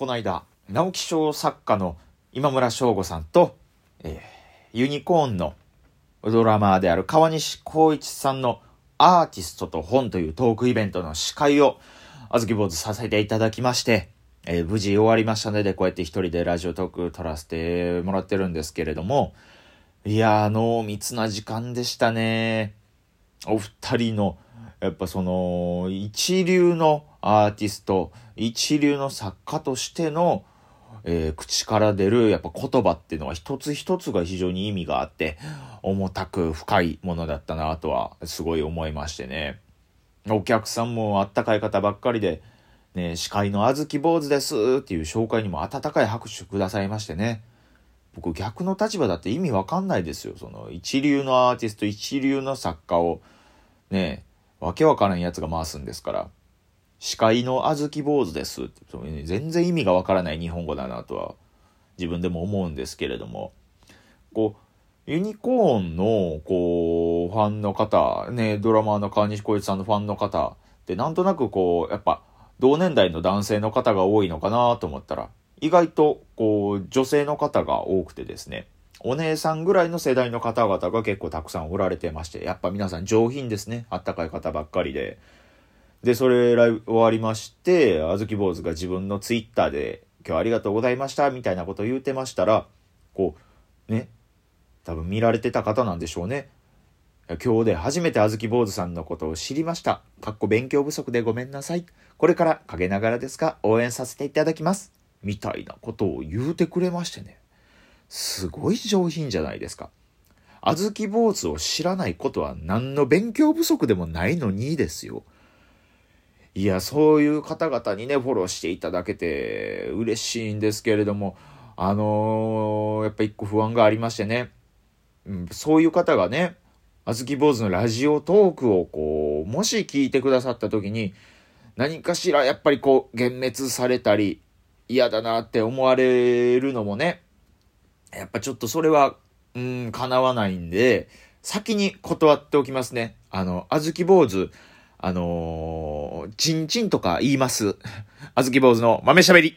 この間、直木賞作家の今村翔吾さんと、えー、ユニコーンのドラマーである川西光一さんのアーティストと本というトークイベントの司会を、あずき坊主させていただきまして、えー、無事終わりましたので、こうやって一人でラジオトーク撮らせてもらってるんですけれども、いやー、濃密な時間でしたね。お二人の、やっぱその、一流のアーティスト、一流の作家としての、えー、口から出るやっぱ言葉っていうのは一つ一つが非常に意味があって、重たく深いものだったなとはすごい思いましてね。お客さんもあったかい方ばっかりで、ね、司会のあずき坊主ですっていう紹介にも温かい拍手くださいましてね。僕逆の立場だって意味わかんないですよ。その一流のアーティスト、一流の作家をね、わけわからんやつが回すんですから。司会のあずき坊主です、全然意味がわからない日本語だなとは自分でも思うんですけれども、こう、ユニコーンの、こう、ファンの方、ね、ドラマーの川西浩一さんのファンの方ってなんとなくこう、やっぱ、同年代の男性の方が多いのかなと思ったら、意外と、こう、女性の方が多くてですね、お姉さんぐらいの世代の方々が結構たくさんおられてまして、やっぱ皆さん上品ですね。あったかい方ばっかりで。で、それ終わりまして、あずき坊主が自分のツイッターで、今日ありがとうございました、みたいなことを言うてましたら、こう、ね、多分見られてた方なんでしょうね。今日で初めてあずき坊主さんのことを知りました。かっこ勉強不足でごめんなさい。これから陰ながらですが応援させていただきます。みたいなことを言うてくれましてね。すごい上品じゃないですか。あずき坊主を知らないことは何の勉強不足でもないのにですよ。いや、そういう方々にね、フォローしていただけて嬉しいんですけれども、あのー、やっぱ一個不安がありましてね、うん、そういう方がね、あずき坊主のラジオトークをこう、もし聞いてくださった時に、何かしらやっぱりこう、幻滅されたり、嫌だなって思われるのもね、やっぱちょっとそれは、うん、叶わないんで、先に断っておきますね。あの、あずき坊主、あのー、ちんちんとか言います。あずき坊主の豆しゃべり。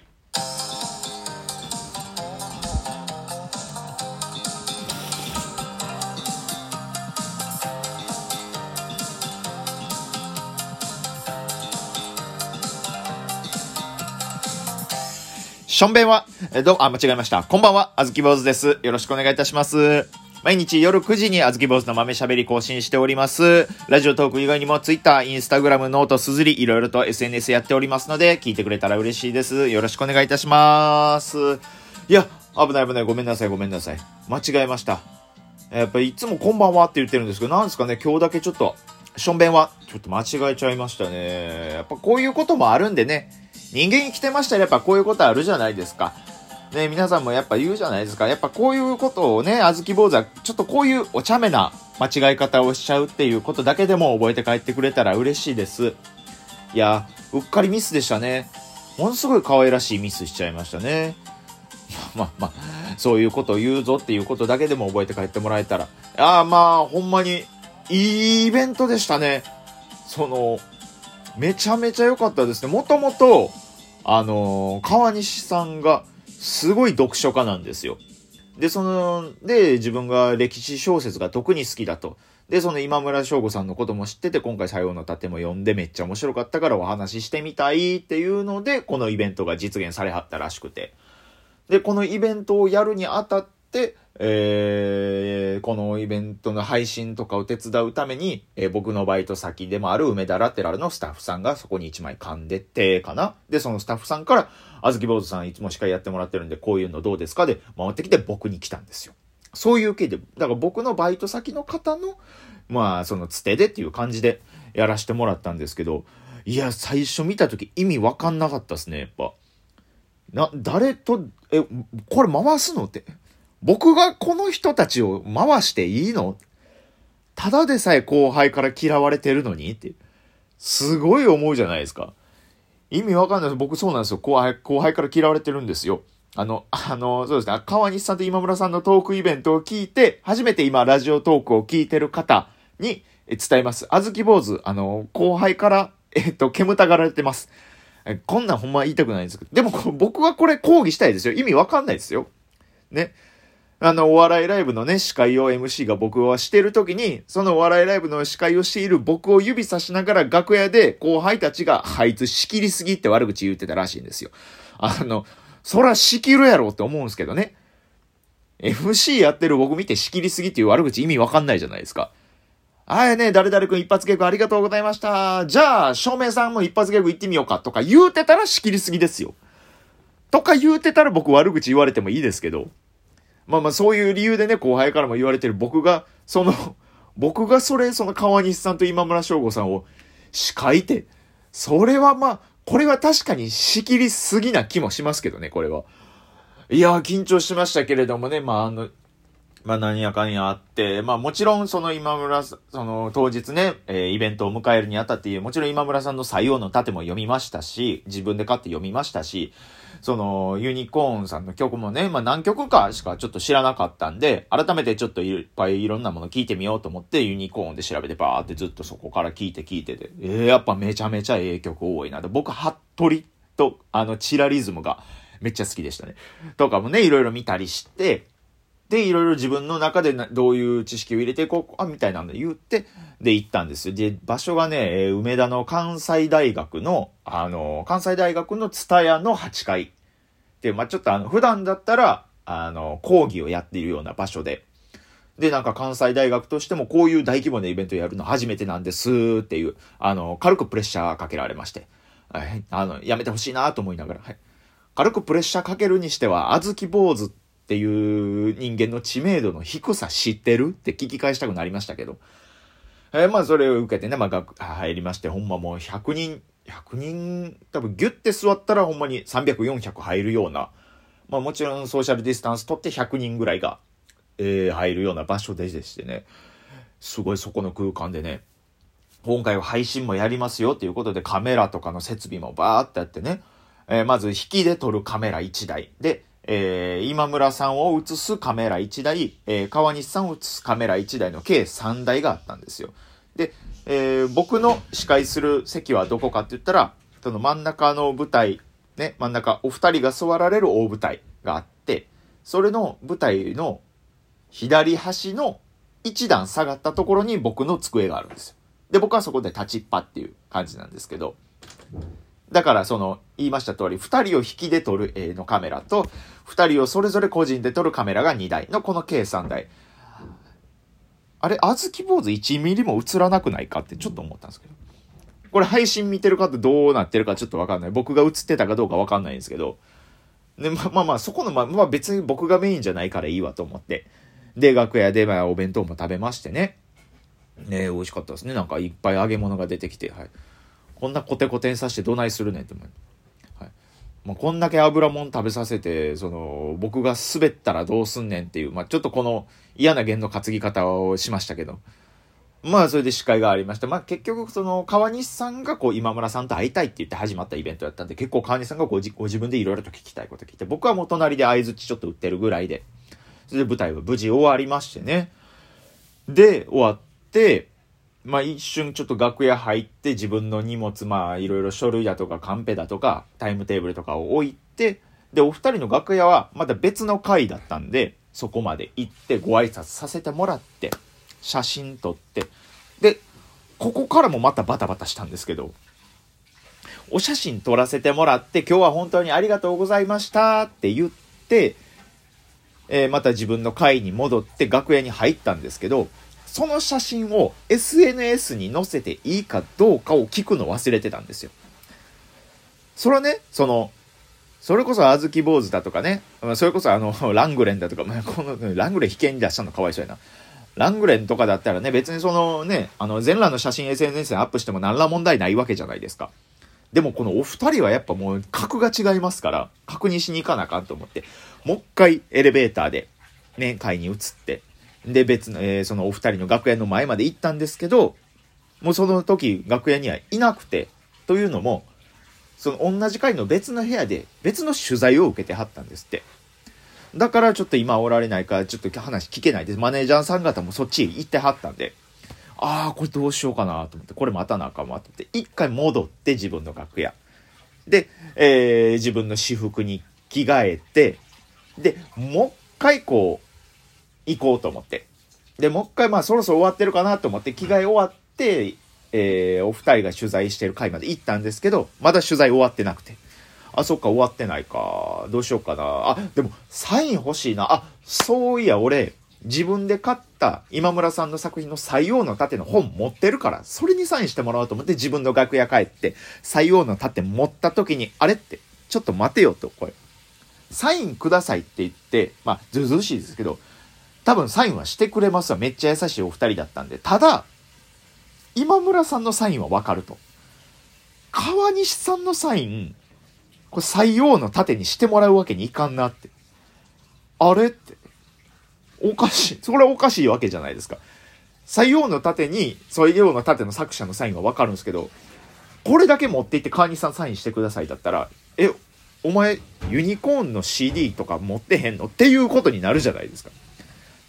しょんべんは、えどうあ、間違えました。こんばんは、あずき坊主です。よろしくお願いいたします。毎日夜9時にあずき坊主の豆喋り更新しております。ラジオトーク以外にも Twitter、Instagram、ノート、すずり、いろいろと SNS やっておりますので、聞いてくれたら嬉しいです。よろしくお願いいたします。いや、危ない危ない。ごめんなさい、ごめんなさい。間違えました。やっぱいつもこんばんはって言ってるんですけど、なんですかね、今日だけちょっと、しょんべんは、ちょっと間違えちゃいましたね。やっぱこういうこともあるんでね、人間生きてましたらやっぱこういうことあるじゃないですか。ね、皆さんもやっぱ言うじゃないですか。やっぱこういうことをね、あずき坊主は、ちょっとこういうお茶目な間違い方をしちゃうっていうことだけでも覚えて帰ってくれたら嬉しいです。いや、うっかりミスでしたね。ものすごい可愛らしいミスしちゃいましたね。まあまあ、そういうことを言うぞっていうことだけでも覚えて帰ってもらえたら。ああ、まあ、ほんまに、いいイベントでしたね。その、めちゃめちゃ良かったですね。もともと、あのー、川西さんが、すごい読書家なんですよ。で、その、で、自分が歴史小説が特に好きだと。で、その今村翔吾さんのことも知ってて、今回さようの盾も読んでめっちゃ面白かったからお話ししてみたいっていうので、このイベントが実現されはったらしくて。で、このイベントをやるにあたって、えー、このイベントの配信とかを手伝うために、えー、僕のバイト先でもある梅田ラテラルのスタッフさんがそこに1枚噛んでってかな。で、そのスタッフさんから、あずき坊主さんいつも司会やってもらってるんで、こういうのどうですか？で回ってきて僕に来たんですよ。そういう経緯で、だから僕のバイト先の方の、まあ、そのつてでっていう感じでやらせてもらったんですけど、いや、最初見た時意味わかんなかったですね、やっぱ。な、誰と、え、これ回すの？って。僕がこの人たちを回していいの？ただでさえ後輩から嫌われてるのにって。すごい思うじゃないですか。意味わかんないです。僕そうなんですよ。後輩、後輩から嫌われてるんですよ。あの、あの、そうですね。川西さんと今村さんのトークイベントを聞いて、初めて今ラジオトークを聞いてる方に伝えます。あずき坊主、あの、後輩から、えっと、煙たがられてます。こんなんほんま言いたくないんですけど、でも僕はこれ抗議したいですよ。意味わかんないですよ。ね。あの、お笑いライブのね、司会を MC が僕はしてる時に、そのお笑いライブの司会をしている僕を指さしながら楽屋で後輩たちが、あいつ仕切りすぎって悪口言ってたらしいんですよ。あの、そら仕切るやろって思うんですけどね。MC やってる僕見て仕切りすぎっていう悪口意味わかんないじゃないですか。あやね、誰々くん一発ギャグありがとうございました。じゃあ、照明さんも一発ギャグ行ってみようかとか言うてたら仕切りすぎですよ。とか言うてたら僕悪口言われてもいいですけど。まあまあそういう理由でね、後輩からも言われてる僕が、その、僕がそれ、その川西さんと今村翔吾さんを司会って、それはまあ、これは確かに仕切りすぎな気もしますけどね、これは。いや緊張しましたけれどもね、まああの、まあ何やかんやあって、まあもちろんその今村その当日ね、えー、イベントを迎えるにあたって、もちろん今村さんの採用の盾も読みましたし、自分で買って読みましたし、そのユニコーンさんの曲もね、まあ何曲かしかちょっと知らなかったんで、改めてちょっといっぱいいろんなもの聞いてみようと思ってユニコーンで調べてバーってずっとそこから聞いて聞いてて、えー、やっぱめちゃめちゃええ曲多いな。と、僕、ハットリとあのチラリズムがめっちゃ好きでしたね。とかもね、いろいろ見たりして、で、いろいろ自分の中でどういう知識を入れていこうか、みたいなんで言って、で、行ったんですよ。で、場所がね、え梅田の関西大学の、あの、関西大学の蔦屋の8階。で、まあちょっとあの、普段だったら、あの、講義をやっているような場所で、で、なんか関西大学としてもこういう大規模なイベントをやるの初めてなんですっていう、あの、軽くプレッシャーかけられまして、はい、あの、やめてほしいなと思いながら、はい。軽くプレッシャーかけるにしては、あずき坊主っっていう人間の知名度の低さ知ってる？って聞き返したくなりましたけど。えー、まあそれを受けてね、まあ学、入りまして、ほんまもう100人、100人、多分ギュッて座ったらほんまに300、400入るような、まあもちろんソーシャルディスタンス取って100人ぐらいが、えー、入るような場所ででしてね、すごいそこの空間でね、今回は配信もやりますよっていうことでカメラとかの設備もバーってやってね、えー、まず引きで撮るカメラ1台で、えー、今村さんを映すカメラ1台、えー、川西さんを映すカメラ1台の計3台があったんですよ。で、えー、僕の司会する席はどこかって言ったら、その真ん中の舞台、ね、真ん中、お二人が座られる大舞台があって、それの舞台の左端の一段下がったところに僕の机があるんですよ。で、僕はそこで立ちっぱっていう感じなんですけど、だからその言いました通り、二人を引きで撮る A のカメラと、二人をそれぞれ個人で撮るカメラが2台のこの計3台。あれ、あずき坊主1ミリも映らなくないかってちょっと思ったんですけど。これ配信見てる方どうなってるかちょっとわかんない。僕が映ってたかどうかわかんないんですけど。で、ままあまあ、そこの、まあ、まあ別に僕がメインじゃないからいいわと思って。で、楽屋でまあお弁当も食べましてね。ね美味しかったですね。なんかいっぱい揚げ物が出てきて、はい。こんなコテコテにさしてどないするねんって思う。はい。もうこんだけ油もん食べさせて、その、僕が滑ったらどうすんねんっていう、まあちょっとこの嫌な弦の担ぎ方をしましたけど。まあそれで司会がありました。まあ結局その川西さんがこう今村さんと会いたいって言って始まったイベントだったんで結構川西さんがごご自分でいろいろと聞きたいこと聞いて僕はもう隣で相づちちょっと売ってるぐらいでそれで舞台は無事終わりましてね。で終わってまあ一瞬ちょっと楽屋入って自分の荷物、まあいろいろ書類だとかカンペだとかタイムテーブルとかを置いて、で、お二人の楽屋はまた別の回だったんで、そこまで行ってご挨拶させてもらって、写真撮って、で、ここからもまたバタバタしたんですけど、お写真撮らせてもらって、今日は本当にありがとうございましたって言って、えー、また自分の会に戻って楽屋に入ったんですけど、その写真を SNS に載せていいかどうかを聞くの忘れてたんですよ。それはね、その、それこそあずき坊主だとかね、それこそあの、ラングレンだとか、まあ、この、ラングレン危険に出したのかわいそうやな。ラングレンとかだったらね、別にそのね、あの、全裸の写真 SNS にアップしても何ら問題ないわけじゃないですか。でもこのお二人はやっぱもう格が違いますから、確認しに行かなあかんと思って、もう一回エレベーターで、ね、階に移って、で、別の、えー、そのお二人の楽屋の前まで行ったんですけど、もうその時楽屋にはいなくて、というのも、その同じ階の別の部屋で別の取材を受けてはったんですって。だからちょっと今おられないから、ちょっと話聞けないです。マネージャーさん方もそっち行ってはったんで、ああ、これどうしようかなと思って、これまたなあかんわと思って、一回戻って自分の楽屋。で、えー、自分の私服に着替えて、で、もう一回こう、行こうと思って。で、もう一回まあそろそろ終わってるかなと思って着替え終わって、えー、お二人が取材してる回まで行ったんですけど、まだ取材終わってなくて。あ、そっか、終わってないか。どうしようかな。あ、でも、サイン欲しいな。あ、そういや、俺、自分で買った今村さんの作品の西洋の盾の本持ってるから、それにサインしてもらおうと思って自分の楽屋帰って、西洋の盾持った時に、あれって、ちょっと待てよと、これ。サインくださいって言って、まあ、ずうずうしいですけど、多分サインはしてくれますわ。めっちゃ優しいお二人だったんで。ただ、今村さんのサインはわかると。川西さんのサイン、これ採用の盾にしてもらうわけにいかんなって。あれって。おかしい。それはおかしいわけじゃないですか。採用の盾に、採用の盾の作者のサインはわかるんですけど、これだけ持っていって川西さんサインしてくださいだったら、え、お前、ユニコーンの CD とか持ってへんの？っていうことになるじゃないですか。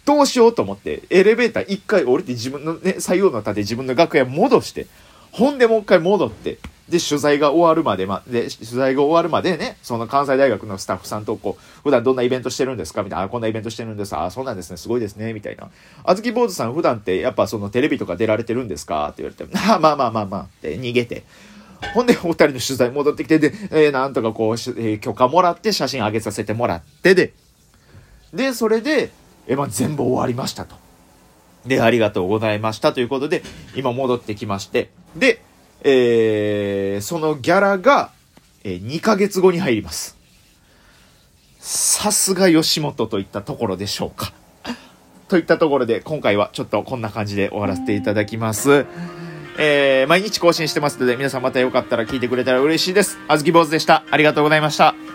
どうしようと思って、エレベーター一回降りて自分のね、採用の盾自分の楽屋戻して、ほんでもう一回戻って、で、取材が終わるまで、ま、で、取材が終わるまでね、その関西大学のスタッフさんとこう、普段どんなイベントしてるんですか？みたいな、あ、こんなイベントしてるんです。あ、そうなんですね。すごいですね。みたいな。あずき坊主さん普段ってやっぱそのテレビとか出られてるんですか？って言われて、まあ、まあまあまあまあって逃げて。ほんで、お二人の取材戻ってきて、で、えー、なんとかこう、えー、許可もらって写真上げさせてもらってで、で、それで、え、まあ、全部終わりましたと。で、ありがとうございましたということで、今戻ってきまして、で、えー、そのギャラが、えー、2ヶ月後に入ります。さすが吉本といったところでしょうか。といったところで、今回はちょっとこんな感じで終わらせていただきます。えー、毎日更新してますので、皆さんまたよかったら聞いてくれたら嬉しいです。あずき坊主でした。ありがとうございました。